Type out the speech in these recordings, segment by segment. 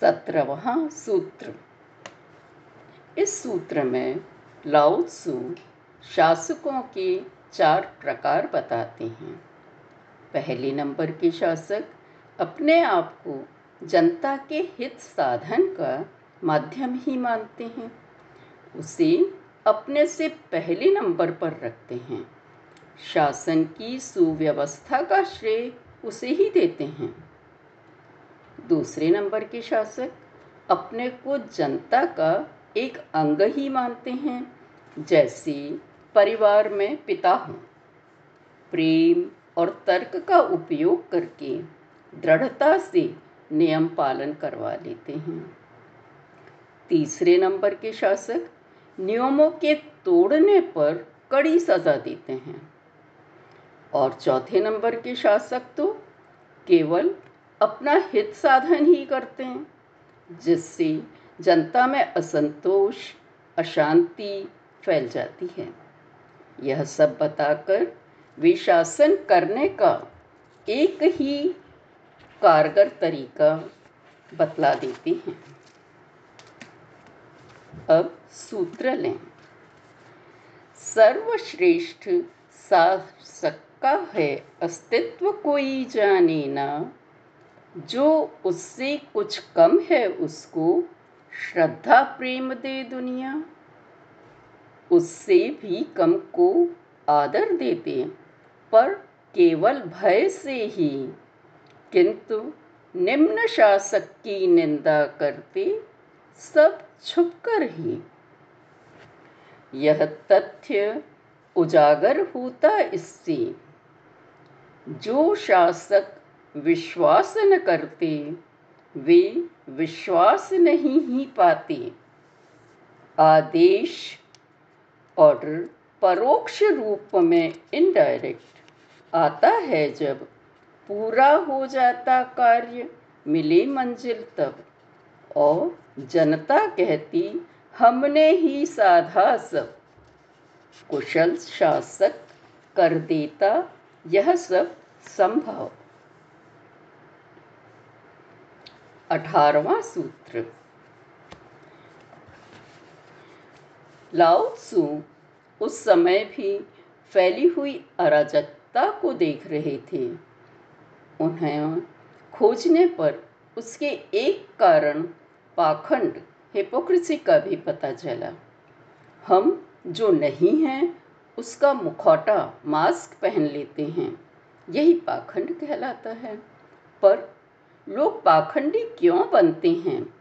सत्रहवा सूत्र। इस सूत्र में लाओ त्सु शासकों के चार प्रकार बताते हैं। पहले नंबर के शासक अपने आप को जनता के हित साधन का माध्यम ही मानते हैं। उसे अपने से पहले नंबर पर रखते हैं। शासन की सुव्यवस्था का श्रेय उसे ही देते हैं। दूसरे नंबर के शासक अपने को जनता का एक अंग ही मानते हैं, जैसे परिवार में पिता हों। प्रेम और तर्क का उपयोग करके दृढ़ता से नियम पालन करवा लेते हैं। तीसरे नंबर के शासक नियमों के तोड़ने पर कड़ी सजा देते हैं। और चौथे नंबर के शासक तो केवल अपना हित साधन ही करते हैं, जिससे जनता में असंतोष, अशांति फैल जाती है। यह सब बताकर वे शासन करने का एक ही कारगर तरीका बतला देते हैं। अब सूत्र लें। सर्वश्रेष्ठ शासक का है अस्तित्व कोई जाने ना जो उससे कुछ कम है उसको श्रद्धा प्रेम दे दुनिया। उससे भी कम को आदर देते पर केवल भय से ही। किंतु निम्न शासक की निंदा करते सब छुप कर ही। यह तथ्य उजागर होता इससे। जो शासक विश्वास न करते, वे विश्वास नहीं ही पाते। आदेश ऑर्डर परोक्ष रूप में इनडायरेक्ट आता है जब पूरा हो जाता कार्य मिले मंजिल तब, और जनता कहती, हमने ही साधा सब। कुशल शासक कर देता यह सब संभव। अठारवा सूत्र। लाओ त्सु उस समय भी फैली हुई अराजकता को देख रहे थे। उन्हें खोजने पर उसके एक कारण पाखंड हिपोक्रेसी का भी पता चला। हम जो नहीं हैं, उसका मुखौटा मास्क पहन लेते हैं, यही पाखंड कहलाता है। पर लोग पाखंडी क्यों बनते हैं?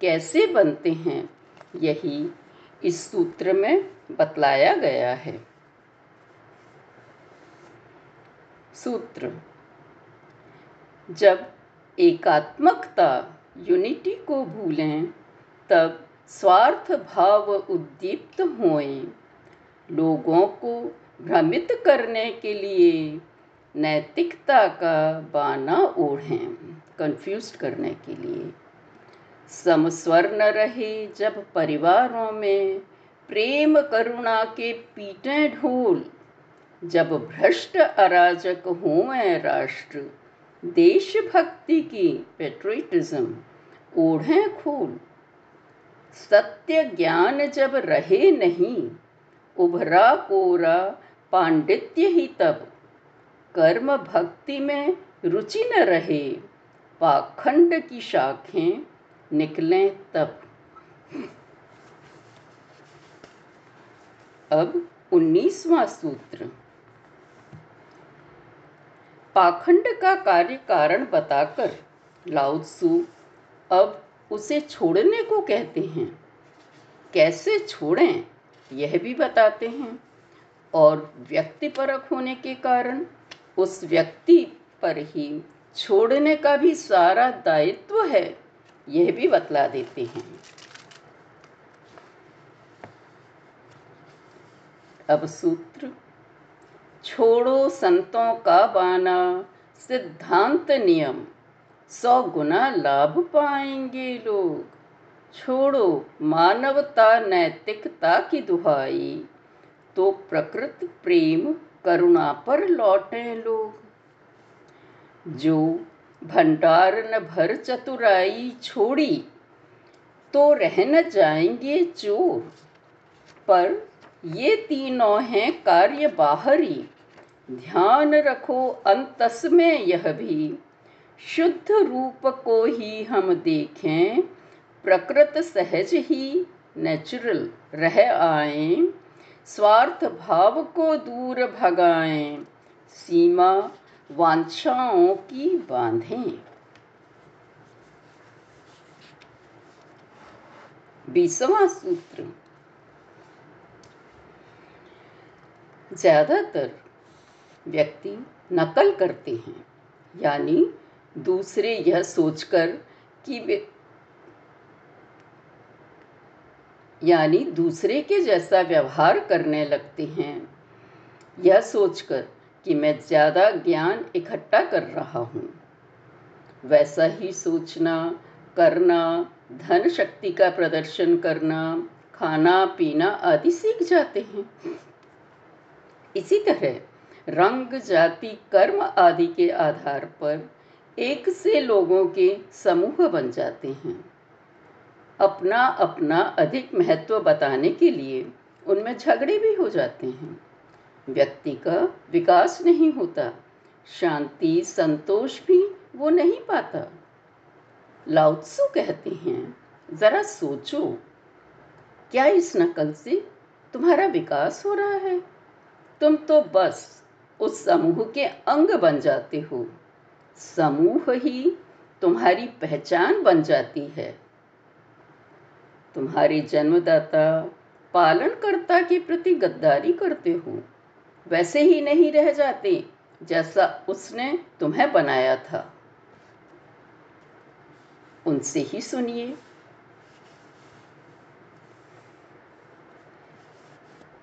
कैसे बनते हैं? यही इस सूत्र में बतलाया गया है। सूत्र। जब एकात्मकता यूनिटी को भूलें, तब स्वार्थ भाव उद्दीप्त हुए। लोगों को भ्रमित करने के लिए नैतिकता का बाना ओढ़ें। कंफ्यूज करने के लिए। समस्वर न रहे जब परिवारों में प्रेम करुणा के पीटे ढोल। जब भ्रष्ट अराजक हुए राष्ट्र, देशभक्ति की पेट्रोटिज्म ओढ़े खोल। सत्य ज्ञान जब रहे नहीं, उभरा कोरा पांडित्य ही तब। कर्म भक्ति में रुचि न रहे पाखंड की शाखें निकलें तब। अब उन्नीसवा सूत्र। पाखंड का कार्य कारण बताकर लाउत्सु अब उसे छोड़ने को कहते हैं। कैसे छोड़ें, यह भी बताते हैं। और व्यक्ति व्यक्तिपरक होने के कारण उस व्यक्ति पर ही छोड़ने का भी सारा दायित्व है, यह भी बतला देते हैं। अब सूत्र, छोड़ो संतों का बाना, सिद्धांत नियम, सौ गुना लाभ पाएँगे लोग। छोड़ो मानवता नैतिकता की दुहाई तो प्रकृति प्रेम करुणा पर लौटे लोग। जो भंडार न भर चतुराई छोड़ी तो रह न जाएँगे चोर। पर ये तीनों हैं कार्य बाहरी, ध्यान रखो अंतस में यह भी। शुद्ध रूप को ही हम देखें, प्रकृत सहज ही नेचुरल रह आए, स्वार्थ भाव को दूर भगाएँ, सीमा वांछाओं की बांधें। बीसवा सूत्र। ज़्यादातर व्यक्ति नकल करते हैं, यानी दूसरे यह सोचकर कि वे यानी दूसरे के जैसा व्यवहार करने लगते हैं। यह सोचकर कि मैं ज़्यादा ज्ञान इकट्ठा कर रहा हूँ। वैसा ही सोचना, करना, धन शक्ति का प्रदर्शन करना, खाना, पीना आदि सीख जाते हैं। इसी तरह रंग, जाति, कर्म आदि के आधार पर एक से लोगों के समूह बन जाते हैं। अपना अपना अधिक महत्व बताने के लिए उनमें झगड़े भी हो जाते हैं। व्यक्ति का विकास नहीं होता। शांति, संतोष भी वो नहीं पाता। लाउत्सु कहते हैं, जरा सोचो, क्या इस नकल से तुम्हारा विकास हो रहा है? तुम तो बस उस समूह के अंग बन जाते हो। समूह ही तुम्हारी पहचान बन जाती है। तुम्हारे जन्मदाता पालनकर्ता के प्रति गद्दारी करते हो। वैसे ही नहीं रह जाते, जैसा उसने तुम्हें बनाया था। उनसे ही सुनिए।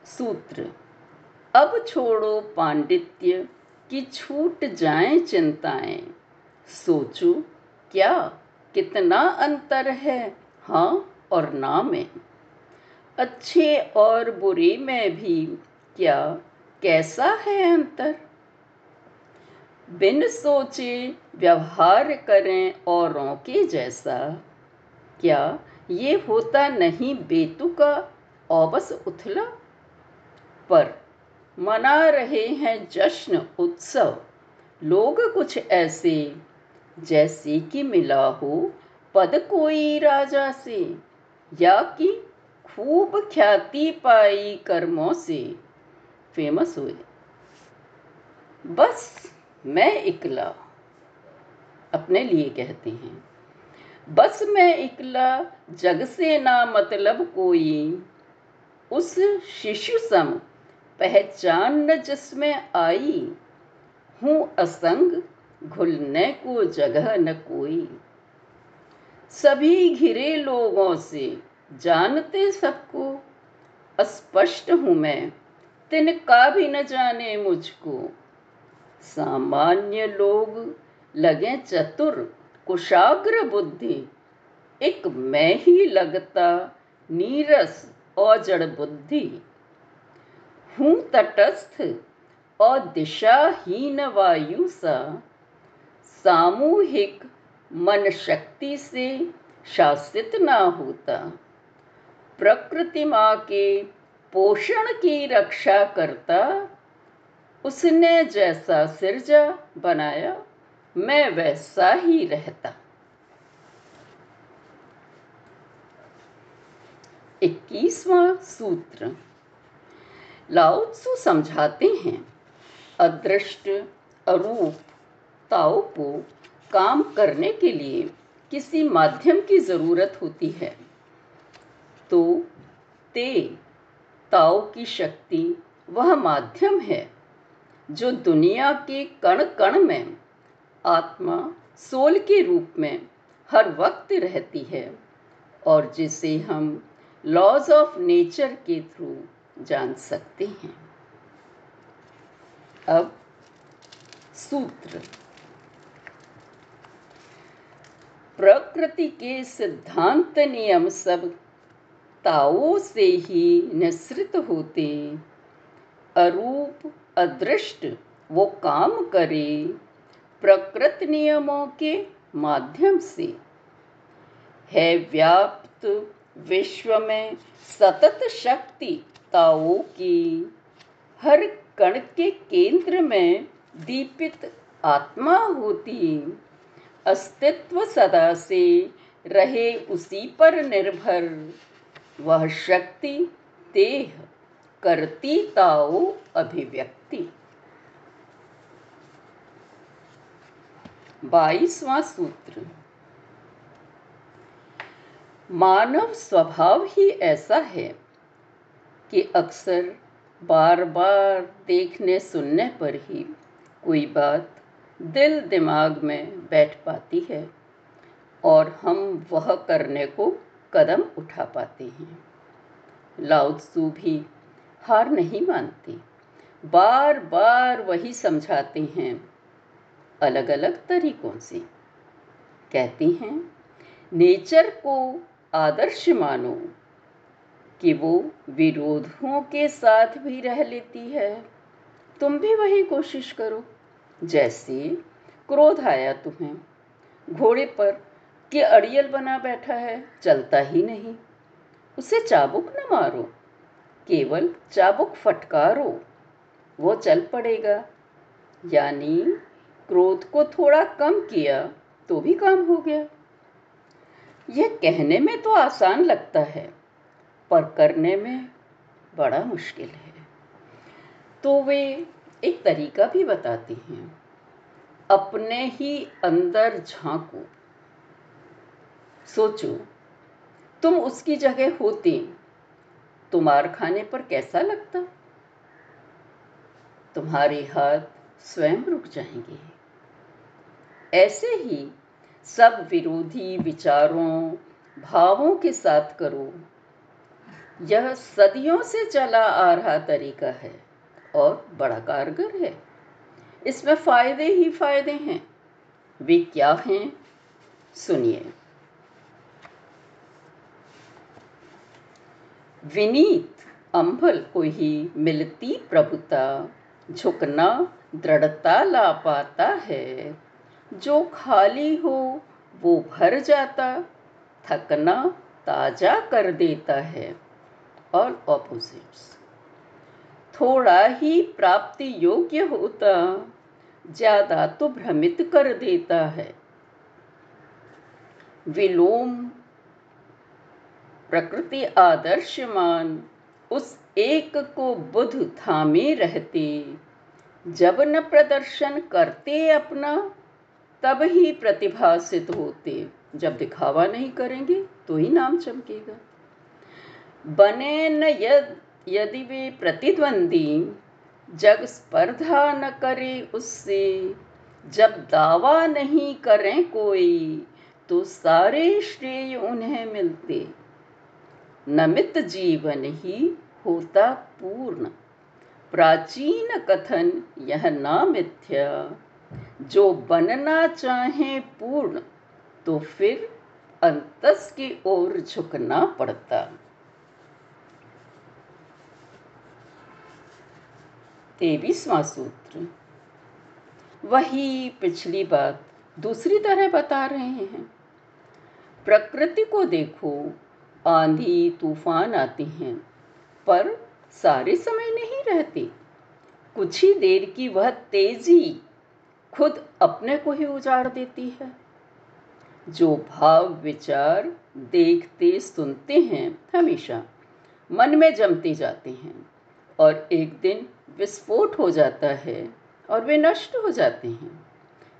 सूत्र, अब छोड़ो पांडित्य कि छूट जाएँ चिंताएँ। सोचो, क्या कितना अंतर है हाँ और ना में। अच्छे और बुरे में भी, क्या कैसा है अंतर? बिन सोचे व्यवहार करें औरों के जैसा। क्या ये होता नहीं बेतुका औबस उथला? पर मना रहे हैं जश्न उत्सव। लोग कुछ ऐसे, जैसे कि मिला हो पद कोई राजा से, या कि खूब ख्याति पाई कर्मों से। फ़ेमस हुए। बस मैं इकला अपने लिए कहते हैं। बस मैं इकला, जग से ना मतलब कोई। उस शिशु सम पहचान न जिसमें आई। हूँ असंग घुलने को जगह न कोई। सभी घिरे लोगों से जानते सबको, अस्पष्ट हूँ मैं। तिनका भी न जाने मुझको। सामान्य लोग लगे चतुर, कुशाग्र बुद्धि। एक मैं ही लगता, नीरस और जड़ बुद्धि। हूँ तटस्थ और दिशाहीन वायु सा। सामूहिक, मन शक्ति से शासित ना होता। प्रकृति माँ के पोषण की रक्षा करता, उसने जैसा सिरजा बनाया, मैं वैसा ही रहता। इक्कीसवां सूत्र। लाउत्सु समझाते हैं, अदृष्ट, अरूप ताओ को काम करने के लिए किसी माध्यम की ज़रूरत होती है। तो ते ताओ की शक्ति वह माध्यम है, जो दुनिया के कण कण में, आत्मा सोल के रूप में हर वक्त रहती है और जिसे हम लॉज ऑफ़ नेचर के थ्रू जान सकते हैं। अब सूत्र। प्रकृति के सिद्धांत नियम सब ताओ से ही निश्रित होते। अरूप अदृष्ट, वो काम करे प्रकृत नियमों के माध्यम से। है व्याप्त विश्व में सतत शक्ति ताओ की, हर कण के केंद्र में दीपित आत्मा होती। अस्तित्व सदा से रहे उसी पर निर्भर। वह शक्ति देह करती ताओ अभिव्यक्ति। बाईसवां सूत्र। मानव स्वभाव ही ऐसा है कि अक्सर बार बार देखने सुनने पर ही कोई बात दिल दिमाग में बैठ पाती है और हम वह करने को कदम उठा पाते हैं। लाउत्सु भी हार नहीं मानते। बार बार वही समझाते हैं अलग अलग तरीकों से। कहती हैं, नेचर को आदर्श मानो कि वो विरोधों के साथ भी रह लेती है। तुम भी वही कोशिश करो, जैसे क्रोध आया तुम्हें। घोड़े पर कि अड़ियल बना बैठा है, चलता ही नहीं। उसे चाबुक न मारो, केवल चाबुक फटकारो, वो चल पड़ेगा। यानी क्रोध को थोड़ा कम किया तो भी काम हो गया। यह कहने में तो आसान लगता है, पर करने में बड़ा मुश्किल है। तो वे एक तरीका भी बताते हैं। अपने ही अंदर झांको। सोचो, तुम उसकी जगह होते तो मार खाने पर कैसा लगता? तुम्हारे हाथ स्वयं रुक जाएँगे। ऐसे ही सब विरोधी विचारों, भावों के साथ करो। यह सदियों से चला आ रहा तरीका है और बड़ा कारगर है। इसमें फ़ायदे ही फ़ायदे हैं। वे क्या हैं? सुनिए। विनीत अंभल को ही मिलती प्रभुता, झुकना दृढ़ता ला पाता है। जो खाली हो, वो भर जाता, थकना ताज़ा कर देता है। और ऑपोजिट्स थोड़ा ही प्राप्ति योग्य होता, ज़्यादा तो भ्रमित कर देता है। विलोम प्रकृति आदर्शमान, उस एक को बुध थामे रहते। जब न प्रदर्शन करते अपना, तब ही प्रतिभासित होते। जब दिखावा नहीं करेंगे तो ही नाम चमकेगा। बने न यद, यदि वे प्रतिद्वंदी, जग स्पर्धा न करे उससे। जब दावा नहीं करें कोई तो सारे श्रेय उन्हें मिलते। नमित जीवन ही होता पूर्ण। प्राचीन कथन यह ना मिथ्या। जो बनना चाहे पूर्ण तो फिर अंतस की ओर झुकना पड़ता। तेवीसवां सूत्र। वही पिछली बात दूसरी तरह बता रहे हैं। प्रकृति को देखो आंधी तूफ़ान आते हैं, पर सारे समय नहीं रहते। कुछ ही देर की वह तेज़ी खुद अपने को ही उजाड़ देती है। जो भाव विचार देखते सुनते हैं हमेशा, मन में जमते जाते हैं और एक दिन विस्फोट हो जाता है और वे नष्ट हो जाते हैं।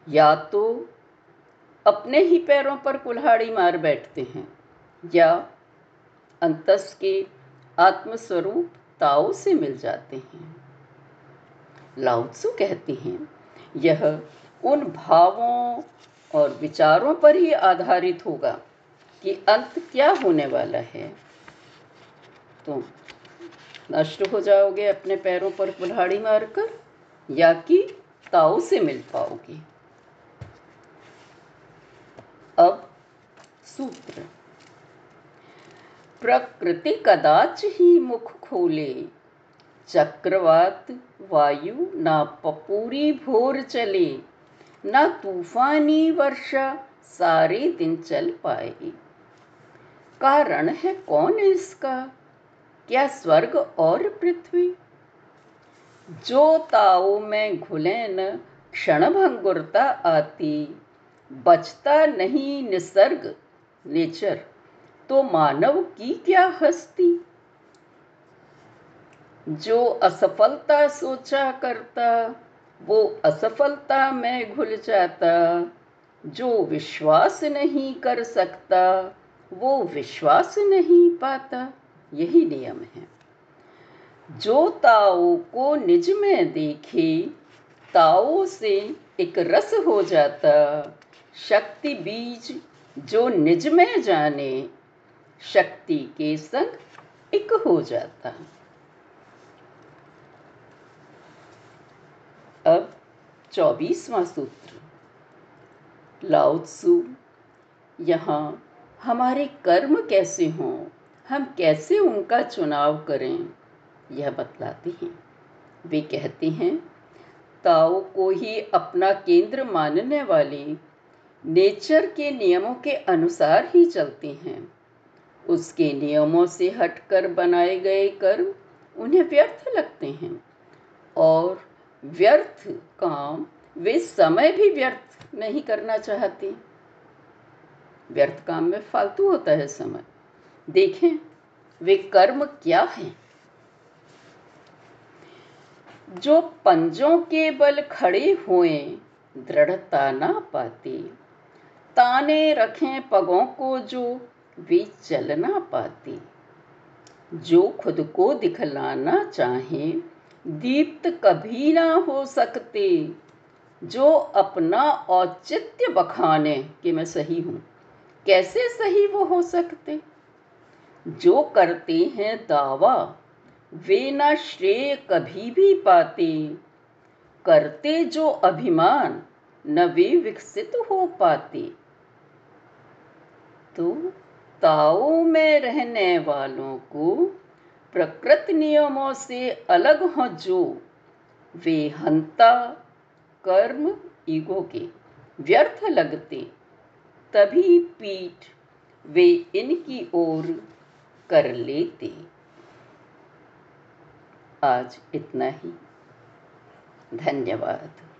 या तो अपने ही पैरों पर कुल्हाड़ी मार बैठते हैं, या अंतस के आत्मस्वरूप ताओ से मिल जाते हैं। लाउत्सु कहते हैं, यह उन भावों और विचारों पर ही आधारित होगा कि अंत क्या होने वाला है। तो नष्ट हो जाओगे अपने पैरों पर कुल्हाड़ी मारकर, या कि ताओ से मिल पाओगे। अब सूत्र। प्रकृति कदाच ही मुख खोले। चक्रवात, वायु, ना पपूरी भोर चले, ना तूफानी वर्षा, सारे दिन चल पाए। कारण है कौन इसका? क्या स्वर्ग और पृथ्वी? जो ताओ में घुले न क्षण भंगुरता आती, बचता नहीं निसर्ग, नेचर। तो मानव की क्या हस्ती? जो असफलता सोचा करता, वो असफलता में घुल जाता। जो विश्वास नहीं कर सकता, वो विश्वास नहीं पाता। यही नियम है। जो ताओ को निज में देखे, ताओ से एक रस हो जाता। शक्ति बीज जो निज में जाने शक्ति के संग एक हो जाता। अब चौबीसवां सूत्र। लाउत्सु यहाँ हमारे कर्म कैसे हों, हम कैसे उनका चुनाव करें, यह बतलाते हैं। वे कहते हैं, ताओ को ही अपना केंद्र मानने वाले नेचर के नियमों के अनुसार ही चलते हैं। उसके नियमों से हटकर बनाए गए कर्म उन्हें व्यर्थ लगते हैं। और व्यर्थ काम वे समय भी व्यर्थ नहीं करना चाहते। व्यर्थ काम में फालतू होता है समय। देखें, वे कर्म क्या हैं? जो पंजों के बल खड़े हुए, दृढ़ता ना पाते। ताने रखें पगों को जो वे चल ना पाते। जो खुद को दिखलाना चाहें, दीप्त कभी ना हो सकते। जो अपना औचित्य बखाने कि मैं सही हूँ, कैसे सही वो हो सकते? जो करते हैं दावा, वे ना श्रेय कभी भी पाते। करते जो अभिमान, न वे विकसित हो पाते। तो ताओ में रहने वालों को प्रकृति नियमों से अलग हो जो वे हंता, कर्म, ईगो के व्यर्थ लगते, तभी पीठ वे इनकी ओर कर लेते। आज इतना ही। धन्यवाद।